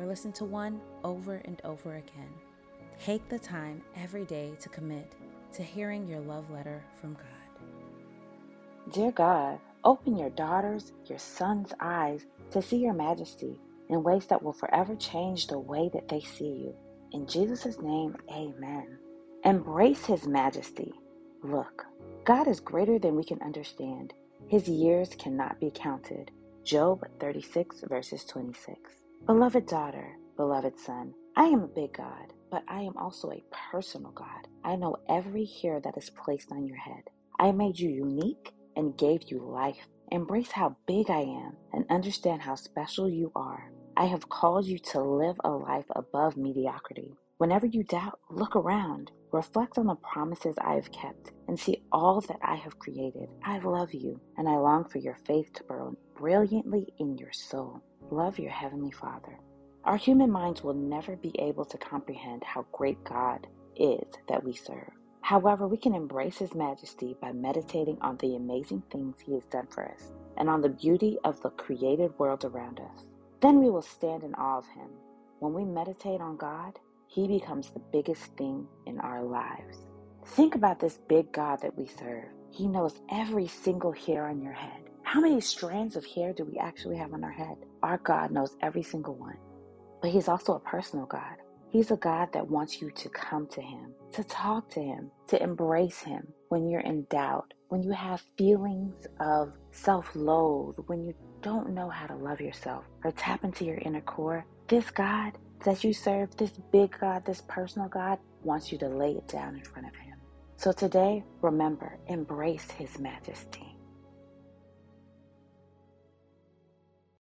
or listen to one over and over again. Take the time every day to commit to hearing your love letter from God. Dear God, open your daughter's, your son's eyes to see your majesty in ways that will forever change the way that they see you. In Jesus' name, amen. Embrace his majesty. Look, God is greater than we can understand. His years cannot be counted. Job 36, verses 26. Beloved daughter, beloved son, I am a big God, but I am also a personal God. I know every hair that is placed on your head. I made you unique and gave you life. Embrace how big I am and understand how special you are. I have called you to live a life above mediocrity. Whenever you doubt, look around. Reflect on the promises I have kept and see all that I have created. I love you and I long for your faith to burn brilliantly in your soul. Love your Heavenly Father. Our human minds will never be able to comprehend how great God is that we serve. However, we can embrace His majesty by meditating on the amazing things He has done for us and on the beauty of the created world around us. Then we will stand in awe of Him. When we meditate on God, He becomes the biggest thing in our lives. Think about this big God that we serve. He knows every single hair on your head. How many strands of hair do we actually have on our head? Our God knows every single one. But He's also a personal God. He's a God that wants you to come to Him, to talk to Him, to embrace Him when you're in doubt, when you have feelings of self loathe, when you don't know how to love yourself or tap into your inner core. This God that you serve, this big God, this personal God, wants you to lay it down in front of Him. So today, remember, embrace His majesty.